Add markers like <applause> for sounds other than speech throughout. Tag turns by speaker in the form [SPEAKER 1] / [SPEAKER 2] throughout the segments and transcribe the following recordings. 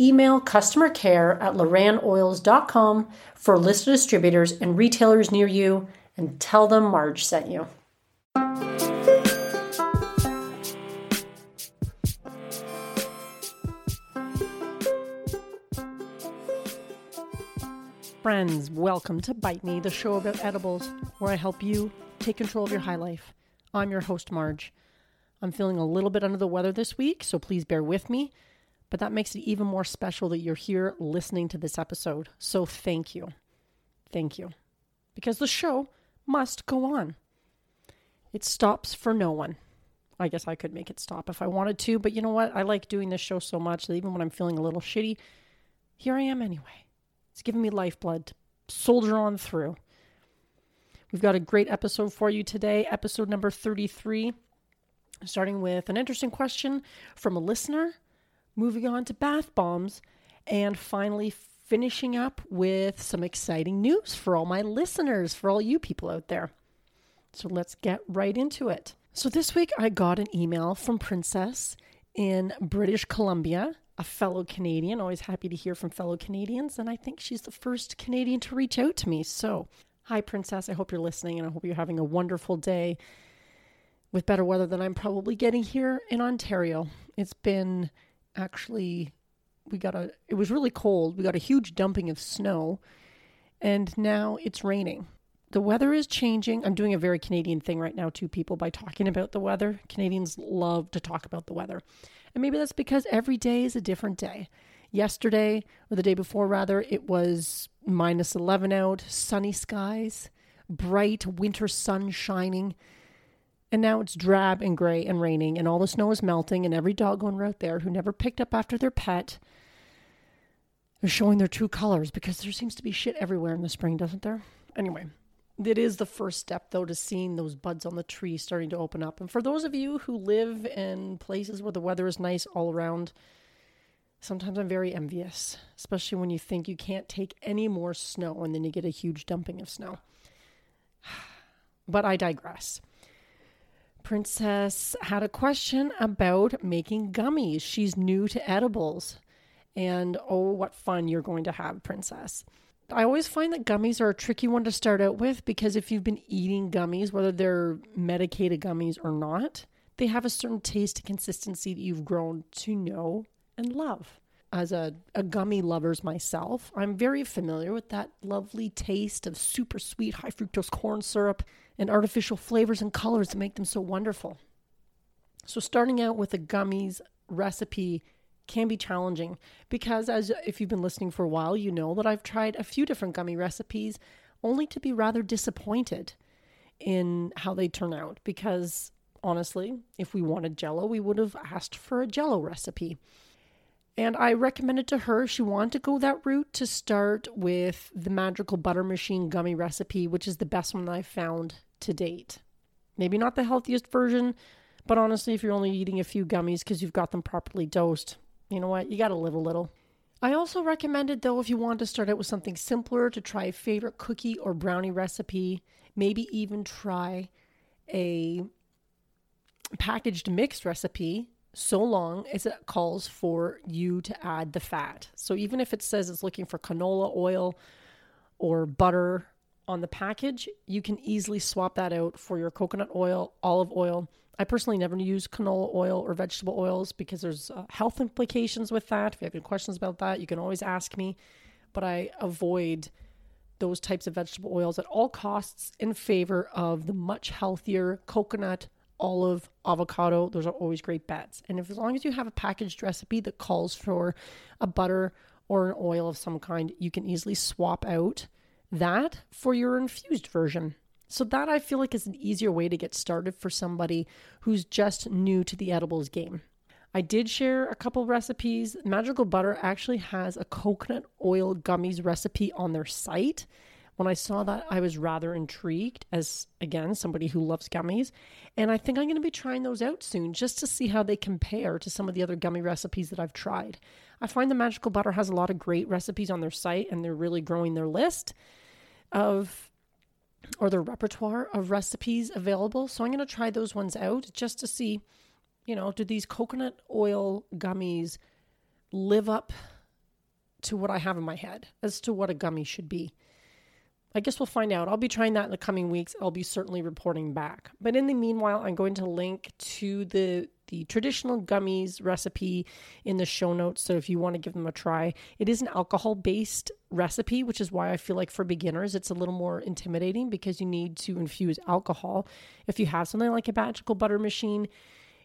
[SPEAKER 1] email customer care at lorannoils.com for a list of distributors and retailers near you and tell them Marge sent you. Friends, welcome to Bite Me, the show about edibles, where I help you take control of your high life. I'm your host, Marge. I'm feeling a little bit under the weather this week, so please bear with me. But that makes it even more special that you're here listening to this episode. So thank you. Thank you. Because the show must go on. It stops for no one. I guess I could make it stop if I wanted to, but you know what? I like doing this show so much that even when I'm feeling a little shitty, here I am anyway. It's giving me lifeblood to soldier on through. We've got a great episode for you today, episode number 33, starting with an interesting question from a listener moving on to bath bombs, and finally finishing up with some exciting news for all my listeners, for all you people out there. So let's get right into it. So this week I got an email from Princess in British Columbia, a fellow Canadian. Always happy to hear from fellow Canadians, and I think she's the first Canadian to reach out to me. So, hi, Princess. I hope you're listening, and I hope you're having a wonderful day with better weather than I'm probably getting here in Ontario. It's been actually we got a it was really cold. We got a huge dumping of snow and now it's raining. The weather is changing. I'm doing a very Canadian thing right now to people by talking about the weather. Canadians love to talk about the weather. And maybe that's because every day is a different day. Yesterday or the day before rather, it was minus 11 out, sunny skies, bright winter sun shining. And now it's drab and gray and raining, and all the snow is melting, and every dog owner out there who never picked up after their pet is showing their true colors because there seems to be shit everywhere in the spring, doesn't there? Anyway, it is the first step, though, to seeing those buds on the tree starting to open up. And for those of you who live in places where the weather is nice all around, sometimes I'm very envious, especially when you think you can't take any more snow and then you get a huge dumping of snow. <sighs> But I digress. Princess had a question about making gummies. She's new to edibles. And oh, what fun you're going to have, Princess. I always find that gummies are a tricky one to start out with because if you've been eating gummies, whether they're medicated gummies or not, they have a certain taste and consistency that you've grown to know and love. As a, a gummy lover's myself, I'm very familiar with that lovely taste of super sweet high fructose corn syrup and artificial flavors and colors that make them so wonderful. So, starting out with a gummies recipe can be challenging because, as if you've been listening for a while, you know that I've tried a few different gummy recipes only to be rather disappointed in how they turn out. Because, honestly, if we wanted jello, we would have asked for a jello recipe. And I recommended to her she wanted to go that route to start with the Magical Butter Machine gummy recipe, which is the best one I've found to date. Maybe not the healthiest version, but honestly, if you're only eating a few gummies because you've got them properly dosed, you know what? You got to live a little. I also recommended, though, if you want to start out with something simpler, to try a favorite cookie or brownie recipe. Maybe even try a packaged mixed recipe so long as it calls for you to add the fat. So even if it says it's looking for canola oil or butter on the package, you can easily swap that out for your coconut oil, olive oil. I personally never use canola oil or vegetable oils because there's uh, health implications with that. If you have any questions about that, you can always ask me. But I avoid those types of vegetable oils at all costs in favor of the much healthier coconut, olive, avocado. Those are always great bets. And if as long as you have a packaged recipe that calls for a butter or an oil of some kind, you can easily swap out that for your infused version. So, that I feel like is an easier way to get started for somebody who's just new to the edibles game. I did share a couple recipes. Magical Butter actually has a coconut oil gummies recipe on their site, When I saw that, I was rather intrigued as, again, somebody who loves gummies. And I think I'm going to be trying those out soon just to see how they compare to some of the other gummy recipes that I've tried. I find the Magical Butter has a lot of great recipes on their site and they're really growing their list of or their repertoire of recipes available. So I'm going to try those ones out just to see, you know, do these coconut oil gummies live up to what I have in my head as to what a gummy should be? I guess we'll find out. I'll be trying that in the coming weeks. I'll be certainly reporting back. But in the meanwhile, I'm going to link to the the traditional gummies recipe in the show notes. So if you want to give them a try, it is an alcohol based recipe, which is why I feel like for beginners it's a little more intimidating because you need to infuse alcohol. If you have something like a magical butter machine,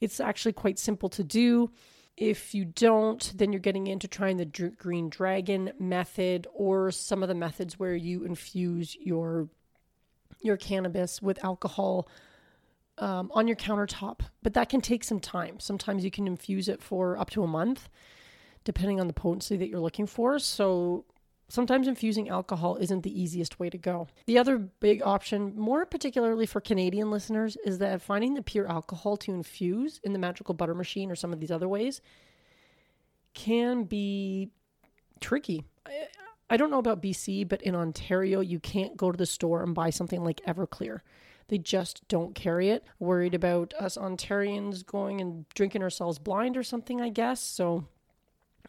[SPEAKER 1] it's actually quite simple to do. If you don't, then you're getting into trying the green dragon method or some of the methods where you infuse your your cannabis with alcohol um, on your countertop. But that can take some time. Sometimes you can infuse it for up to a month, depending on the potency that you're looking for. So sometimes infusing alcohol isn't the easiest way to go. The other big option, more particularly for Canadian listeners, is that finding the pure alcohol to infuse in the magical butter machine or some of these other ways can be tricky. I, I don't know about BC, but in Ontario, you can't go to the store and buy something like Everclear. They just don't carry it. Worried about us Ontarians going and drinking ourselves blind or something, I guess. So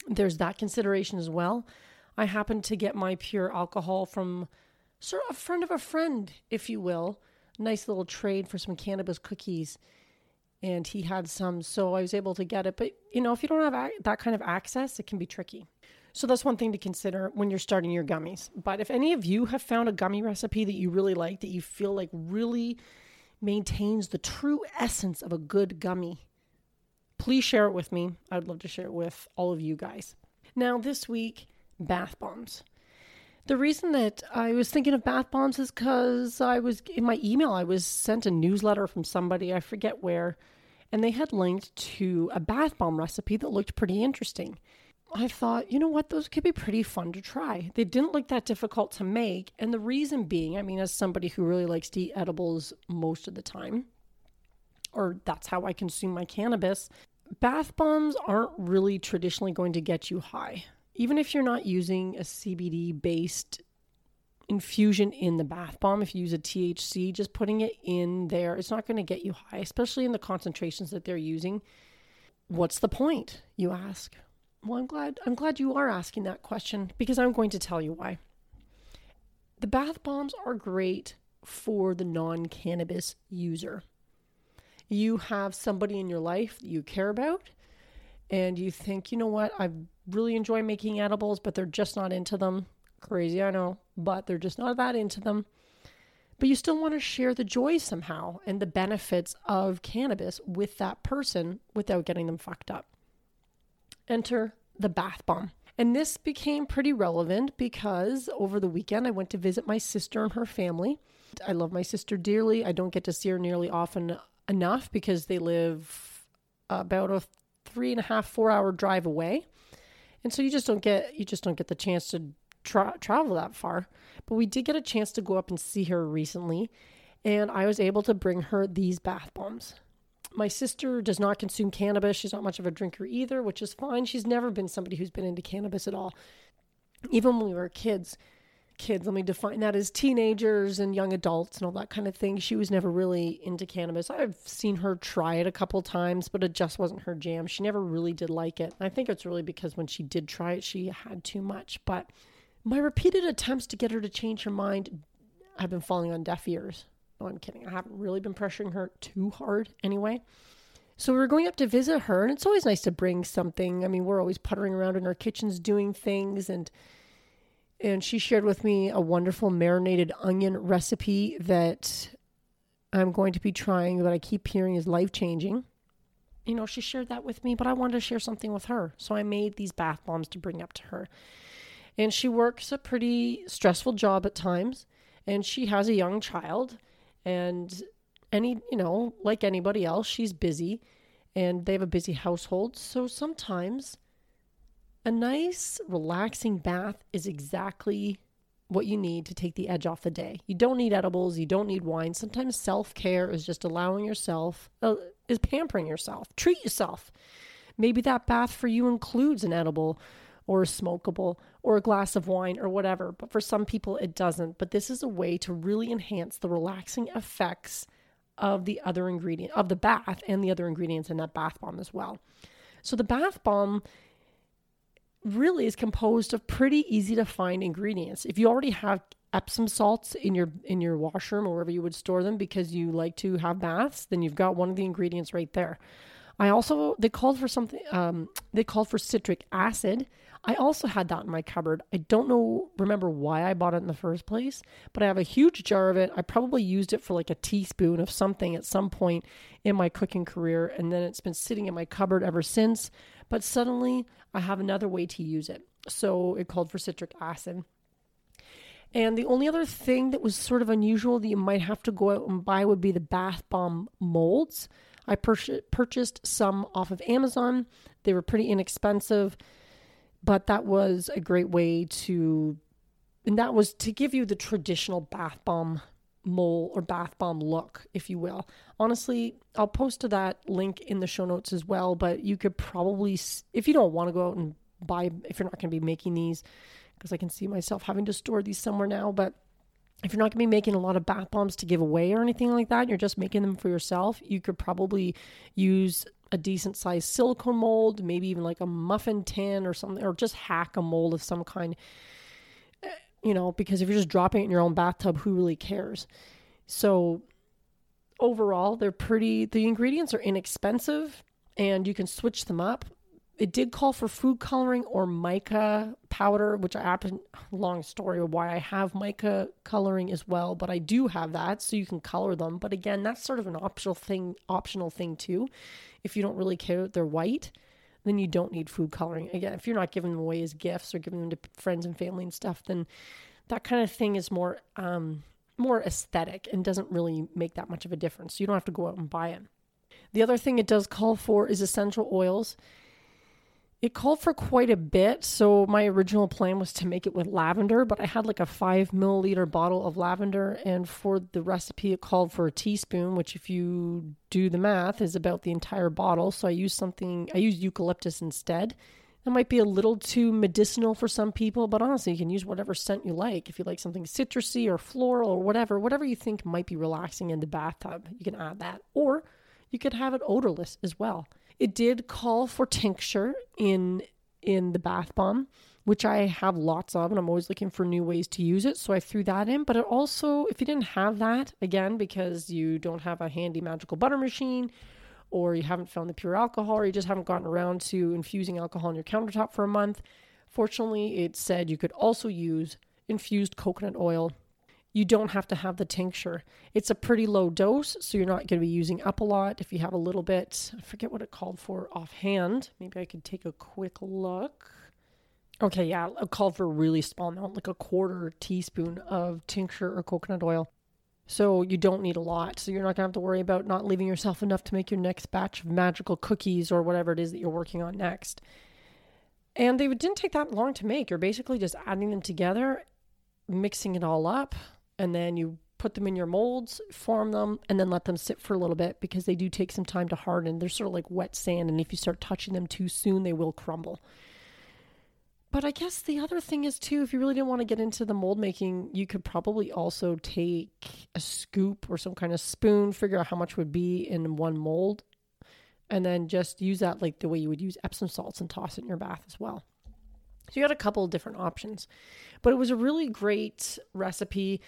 [SPEAKER 1] there's that consideration as well. I happened to get my pure alcohol from sort of a friend of a friend, if you will. Nice little trade for some cannabis cookies. And he had some, so I was able to get it. But, you know, if you don't have that kind of access, it can be tricky. So that's one thing to consider when you're starting your gummies. But if any of you have found a gummy recipe that you really like, that you feel like really maintains the true essence of a good gummy, please share it with me. I'd love to share it with all of you guys. Now, this week, bath bombs. The reason that I was thinking of bath bombs is because I was in my email, I was sent a newsletter from somebody, I forget where, and they had linked to a bath bomb recipe that looked pretty interesting. I thought, you know what, those could be pretty fun to try. They didn't look that difficult to make. And the reason being, I mean, as somebody who really likes to eat edibles most of the time, or that's how I consume my cannabis, bath bombs aren't really traditionally going to get you high. Even if you're not using a CBD based infusion in the bath bomb, if you use a THC, just putting it in there, it's not going to get you high, especially in the concentrations that they're using. What's the point, you ask? Well, I'm glad I'm glad you are asking that question because I'm going to tell you why. The bath bombs are great for the non-cannabis user. You have somebody in your life that you care about and you think, "You know what? I really enjoy making edibles, but they're just not into them." Crazy, I know, but they're just not that into them. But you still want to share the joy somehow and the benefits of cannabis with that person without getting them fucked up. Enter the bath bomb. And this became pretty relevant because over the weekend I went to visit my sister and her family. I love my sister dearly. I don't get to see her nearly often enough because they live about a three and a half, four hour drive away. And so you just don't get you just don't get the chance to tra- travel that far. But we did get a chance to go up and see her recently, and I was able to bring her these bath bombs. My sister does not consume cannabis. She's not much of a drinker either, which is fine. She's never been somebody who's been into cannabis at all. Even when we were kids, kids, let me define that as teenagers and young adults and all that kind of thing. She was never really into cannabis. I've seen her try it a couple times, but it just wasn't her jam. She never really did like it. I think it's really because when she did try it, she had too much. But my repeated attempts to get her to change her mind have been falling on deaf ears. No, I'm kidding. I haven't really been pressuring her too hard anyway. So we are going up to visit her, and it's always nice to bring something. I mean, we're always puttering around in our kitchens doing things, and and she shared with me a wonderful marinated onion recipe that I'm going to be trying that I keep hearing is life changing. You know, she shared that with me, but I wanted to share something with her. So I made these bath bombs to bring up to her. And she works a pretty stressful job at times, and she has a young child and any, you know, like anybody else, she's busy and they have a busy household. So sometimes a nice, relaxing bath is exactly what you need to take the edge off the day. You don't need edibles, you don't need wine. Sometimes self-care is just allowing yourself uh, is pampering yourself. Treat yourself. Maybe that bath for you includes an edible or a smokable or a glass of wine or whatever, but for some people it doesn't. But this is a way to really enhance the relaxing effects of the other ingredient of the bath and the other ingredients in that bath bomb as well. So the bath bomb really is composed of pretty easy to find ingredients. If you already have Epsom salts in your in your washroom or wherever you would store them because you like to have baths, then you've got one of the ingredients right there. I also they called for something um, they called for citric acid. I also had that in my cupboard. I don't know remember why I bought it in the first place, but I have a huge jar of it. I probably used it for like a teaspoon of something at some point in my cooking career and then it's been sitting in my cupboard ever since. But suddenly I have another way to use it. So it called for citric acid. And the only other thing that was sort of unusual that you might have to go out and buy would be the bath bomb molds. I pur- purchased some off of Amazon. They were pretty inexpensive, but that was a great way to, and that was to give you the traditional bath bomb mold or bath bomb look, if you will. Honestly, I'll post to that link in the show notes as well, but you could probably, if you don't want to go out and buy, if you're not going to be making these, because I can see myself having to store these somewhere now, but if you're not going to be making a lot of bath bombs to give away or anything like that, you're just making them for yourself, you could probably use a decent sized silicone mold, maybe even like a muffin tin or something, or just hack a mold of some kind you know, because if you're just dropping it in your own bathtub, who really cares? So overall, they're pretty, the ingredients are inexpensive and you can switch them up. It did call for food coloring or mica powder, which I happen, long story of why I have mica coloring as well, but I do have that so you can color them. But again, that's sort of an optional thing, optional thing too. If you don't really care that they're white, then you don't need food coloring. Again, if you're not giving them away as gifts or giving them to friends and family and stuff, then that kind of thing is more um, more aesthetic and doesn't really make that much of a difference. You don't have to go out and buy it. The other thing it does call for is essential oils. It called for quite a bit. So my original plan was to make it with lavender, but I had like a five milliliter bottle of lavender. And for the recipe, it called for a teaspoon, which, if you do the math, is about the entire bottle. So I used something, I used eucalyptus instead. That might be a little too medicinal for some people, but honestly, you can use whatever scent you like. If you like something citrusy or floral or whatever, whatever you think might be relaxing in the bathtub, you can add that. Or you could have it odorless as well. It did call for tincture in in the bath bomb, which I have lots of, and I'm always looking for new ways to use it. So I threw that in. But it also, if you didn't have that, again, because you don't have a handy magical butter machine, or you haven't found the pure alcohol, or you just haven't gotten around to infusing alcohol on your countertop for a month, fortunately, it said you could also use infused coconut oil you don't have to have the tincture. It's a pretty low dose, so you're not going to be using up a lot. If you have a little bit, I forget what it called for offhand. Maybe I could take a quick look. Okay, yeah, it called for a really small amount, like a quarter teaspoon of tincture or coconut oil. So you don't need a lot. So you're not going to have to worry about not leaving yourself enough to make your next batch of magical cookies or whatever it is that you're working on next. And they didn't take that long to make. You're basically just adding them together, mixing it all up, and then you put them in your molds, form them, and then let them sit for a little bit because they do take some time to harden. They're sort of like wet sand, and if you start touching them too soon, they will crumble. But I guess the other thing is too, if you really didn't want to get into the mold making, you could probably also take a scoop or some kind of spoon, figure out how much would be in one mold, and then just use that like the way you would use Epsom salts and toss it in your bath as well. So you got a couple of different options. But it was a really great recipe.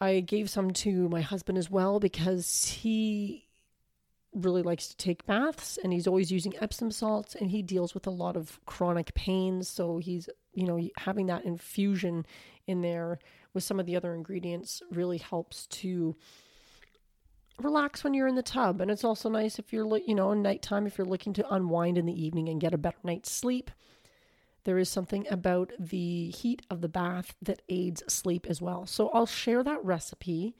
[SPEAKER 1] I gave some to my husband as well because he really likes to take baths and he's always using Epsom salts and he deals with a lot of chronic pains. So he's, you know, having that infusion in there with some of the other ingredients really helps to relax when you're in the tub. And it's also nice if you're, you know, in nighttime, if you're looking to unwind in the evening and get a better night's sleep. There is something about the heat of the bath that aids sleep as well. So I'll share that recipe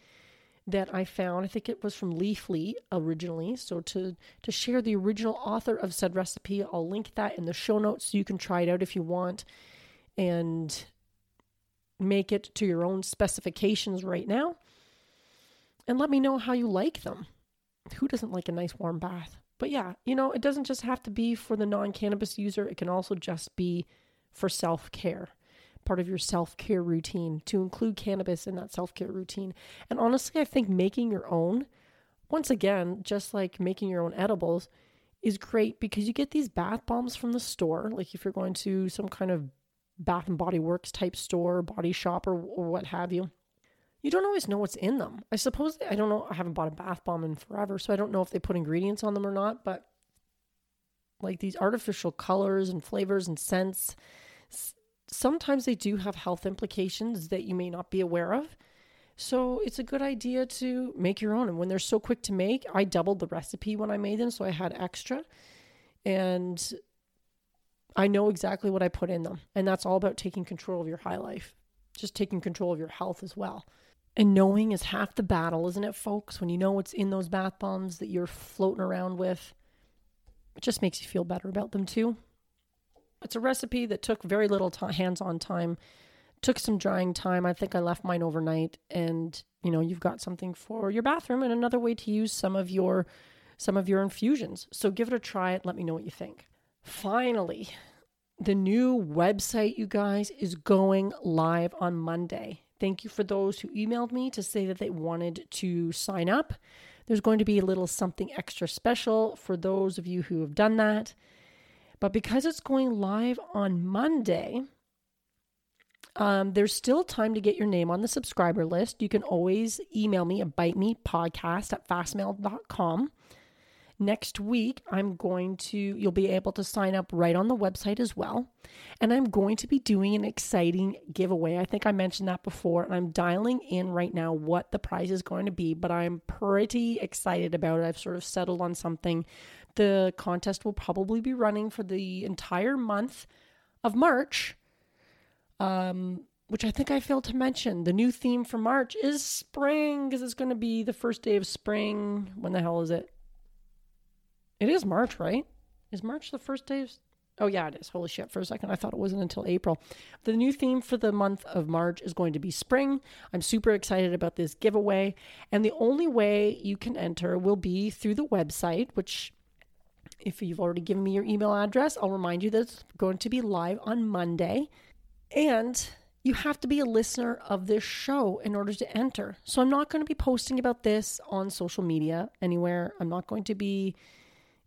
[SPEAKER 1] that I found. I think it was from Leafly originally. So to to share the original author of said recipe, I'll link that in the show notes so you can try it out if you want. And make it to your own specifications right now and let me know how you like them. Who doesn't like a nice warm bath? But yeah, you know, it doesn't just have to be for the non cannabis user, it can also just be for self care, part of your self care routine to include cannabis in that self care routine. And honestly, I think making your own, once again, just like making your own edibles, is great because you get these bath bombs from the store. Like if you're going to some kind of Bath and Body Works type store, body shop, or, or what have you, you don't always know what's in them. I suppose, I don't know, I haven't bought a bath bomb in forever, so I don't know if they put ingredients on them or not, but like these artificial colors and flavors and scents, sometimes they do have health implications that you may not be aware of. So it's a good idea to make your own. And when they're so quick to make, I doubled the recipe when I made them, so I had extra. And I know exactly what I put in them. And that's all about taking control of your high life, just taking control of your health as well. And knowing is half the battle, isn't it, folks? When you know what's in those bath bombs that you're floating around with, it just makes you feel better about them too. It's a recipe that took very little t- hands on time, took some drying time. I think I left mine overnight, and you know, you've got something for your bathroom and another way to use some of your some of your infusions. So give it a try and let me know what you think. Finally, the new website, you guys, is going live on Monday. Thank you for those who emailed me to say that they wanted to sign up. There's going to be a little something extra special for those of you who have done that. But because it's going live on Monday, um, there's still time to get your name on the subscriber list. You can always email me at bite me podcast at fastmail.com. Next week, I'm going to, you'll be able to sign up right on the website as well. And I'm going to be doing an exciting giveaway. I think I mentioned that before, and I'm dialing in right now what the prize is going to be, but I'm pretty excited about it. I've sort of settled on something. The contest will probably be running for the entire month of March. Um, which I think I failed to mention. The new theme for March is spring because it's going to be the first day of spring. When the hell is it? It is March, right? Is March the first day of. Oh, yeah, it is. Holy shit. For a second, I thought it wasn't until April. The new theme for the month of March is going to be spring. I'm super excited about this giveaway. And the only way you can enter will be through the website, which, if you've already given me your email address, I'll remind you that it's going to be live on Monday. And you have to be a listener of this show in order to enter. So I'm not going to be posting about this on social media anywhere. I'm not going to be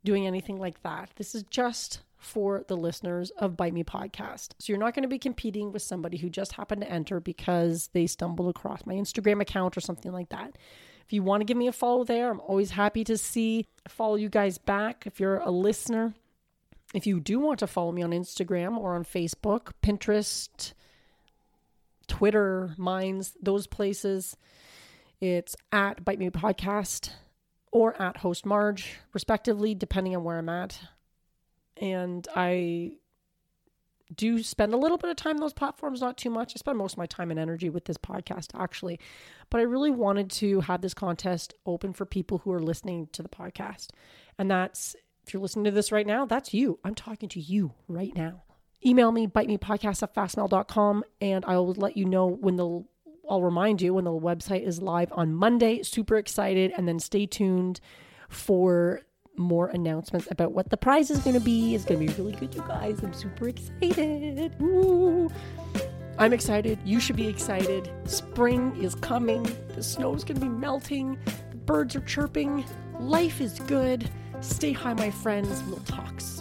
[SPEAKER 1] doing anything like that. This is just for the listeners of Bite Me Podcast. So you're not going to be competing with somebody who just happened to enter because they stumbled across my Instagram account or something like that. If you want to give me a follow there, I'm always happy to see follow you guys back if you're a listener. If you do want to follow me on Instagram or on Facebook, Pinterest, Twitter, Minds, those places, it's at Bite Me Podcast or at host Marge, respectively, depending on where I'm at. And I do spend a little bit of time on those platforms, not too much. I spend most of my time and energy with this podcast, actually. But I really wanted to have this contest open for people who are listening to the podcast. And that's, if you're listening to this right now, that's you. I'm talking to you right now. Email me, bite me podcast at fastmail.com, and I will let you know when the I'll remind you when the website is live on Monday. Super excited. And then stay tuned for more announcements about what the prize is going to be. It's going to be really good, you guys. I'm super excited. I'm excited. You should be excited. Spring is coming. The snow's going to be melting. The birds are chirping. Life is good. Stay high, my friends. We'll talk soon.